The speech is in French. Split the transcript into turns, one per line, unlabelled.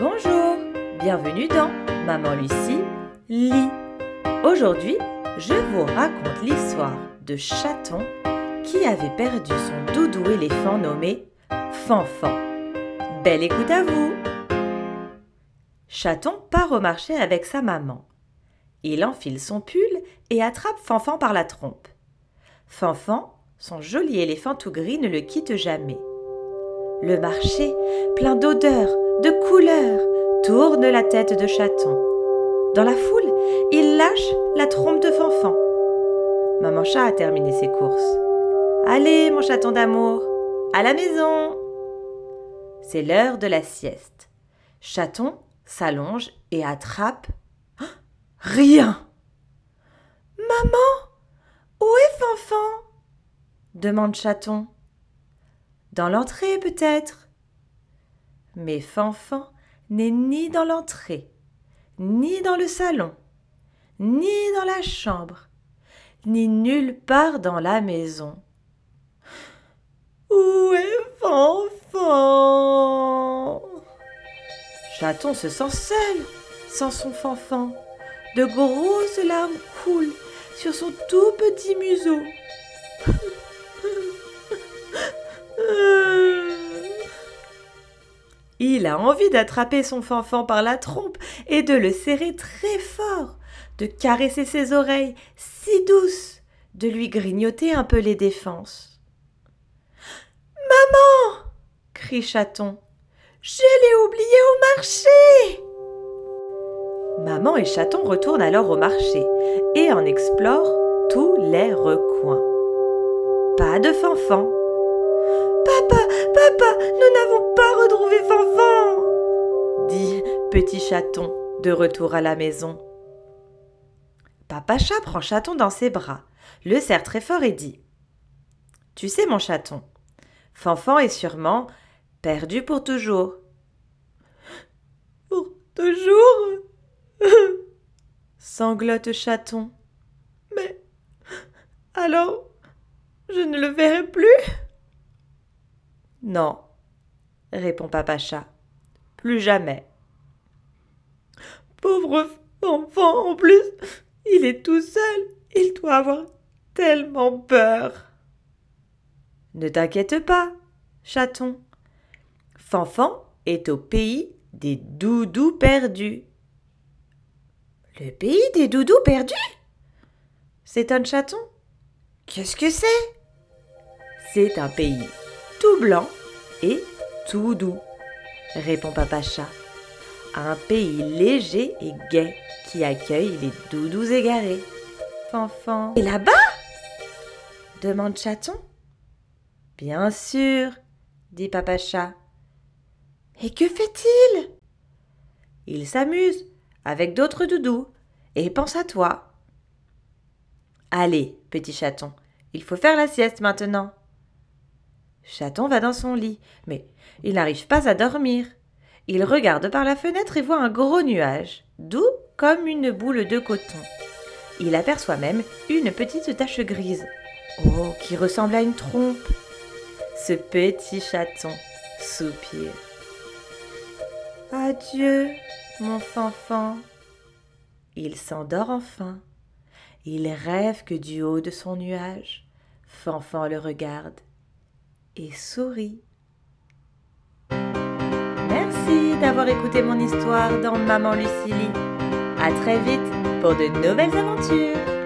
Bonjour, bienvenue dans Maman Lucie lit. Aujourd'hui, je vous raconte l'histoire de Chaton qui avait perdu son doudou éléphant nommé Fanfan. Belle écoute à vous Chaton part au marché avec sa maman. Il enfile son pull et attrape Fanfan par la trompe. Fanfan, son joli éléphant tout gris, ne le quitte jamais. Le marché, plein d'odeurs, de couleurs, tourne la tête de chaton. Dans la foule, il lâche la trompe de Fanfan. Maman chat a terminé ses courses. Allez, mon chaton d'amour, à la maison. C'est l'heure de la sieste. Chaton s'allonge et attrape. Rien. Maman, où est Fanfan? demande Chaton. Dans l'entrée peut-être? Mais Fanfan n'est ni dans l'entrée, ni dans le salon, ni dans la chambre, ni nulle part dans la maison. Où est Fanfan? Chaton se sent seul sans son Fanfan. De grosses larmes coulent sur son tout petit museau. A envie d'attraper son fanfan par la trompe et de le serrer très fort, de caresser ses oreilles si douces, de lui grignoter un peu les défenses. Maman crie Chaton. Je l'ai oublié au marché Maman et Chaton retournent alors au marché et en explorent tous les recoins. Pas de fanfan. Papa, papa, nous n'avons pas retrouvé Fanfan Petit Chaton de retour à la maison. Papa Chat prend Chaton dans ses bras, le serre très fort et dit Tu sais, mon chaton, Fanfan est sûrement perdu pour toujours. Pour toujours? Sanglote Chaton. Mais alors, je ne le verrai plus Non, répond Papa Chat. Plus jamais. Pauvre enfant, en plus, il est tout seul. Il doit avoir tellement peur. Ne t'inquiète pas, chaton. Fanfan est au pays des doudous perdus. Le pays des doudous perdus? S'étonne Chaton. Qu'est-ce que c'est? C'est un pays tout blanc et tout doux, répond Papa Chat. Un pays léger et gai qui accueille les doudous égarés. Fanfan. Et là-bas? demande Chaton. Bien sûr, dit Papa Chat. Et que fait-il? Il s'amuse avec d'autres doudous et pense à toi. Allez, petit chaton, il faut faire la sieste maintenant. Chaton va dans son lit, mais il n'arrive pas à dormir. Il regarde par la fenêtre et voit un gros nuage, doux comme une boule de coton. Il aperçoit même une petite tache grise, oh, qui ressemble à une trompe. Ce petit chaton soupire. Adieu, mon fanfan. Il s'endort enfin. Il rêve que du haut de son nuage, Fanfan le regarde et sourit. D'avoir écouté mon histoire dans Maman Lucilie. À très vite pour de nouvelles aventures.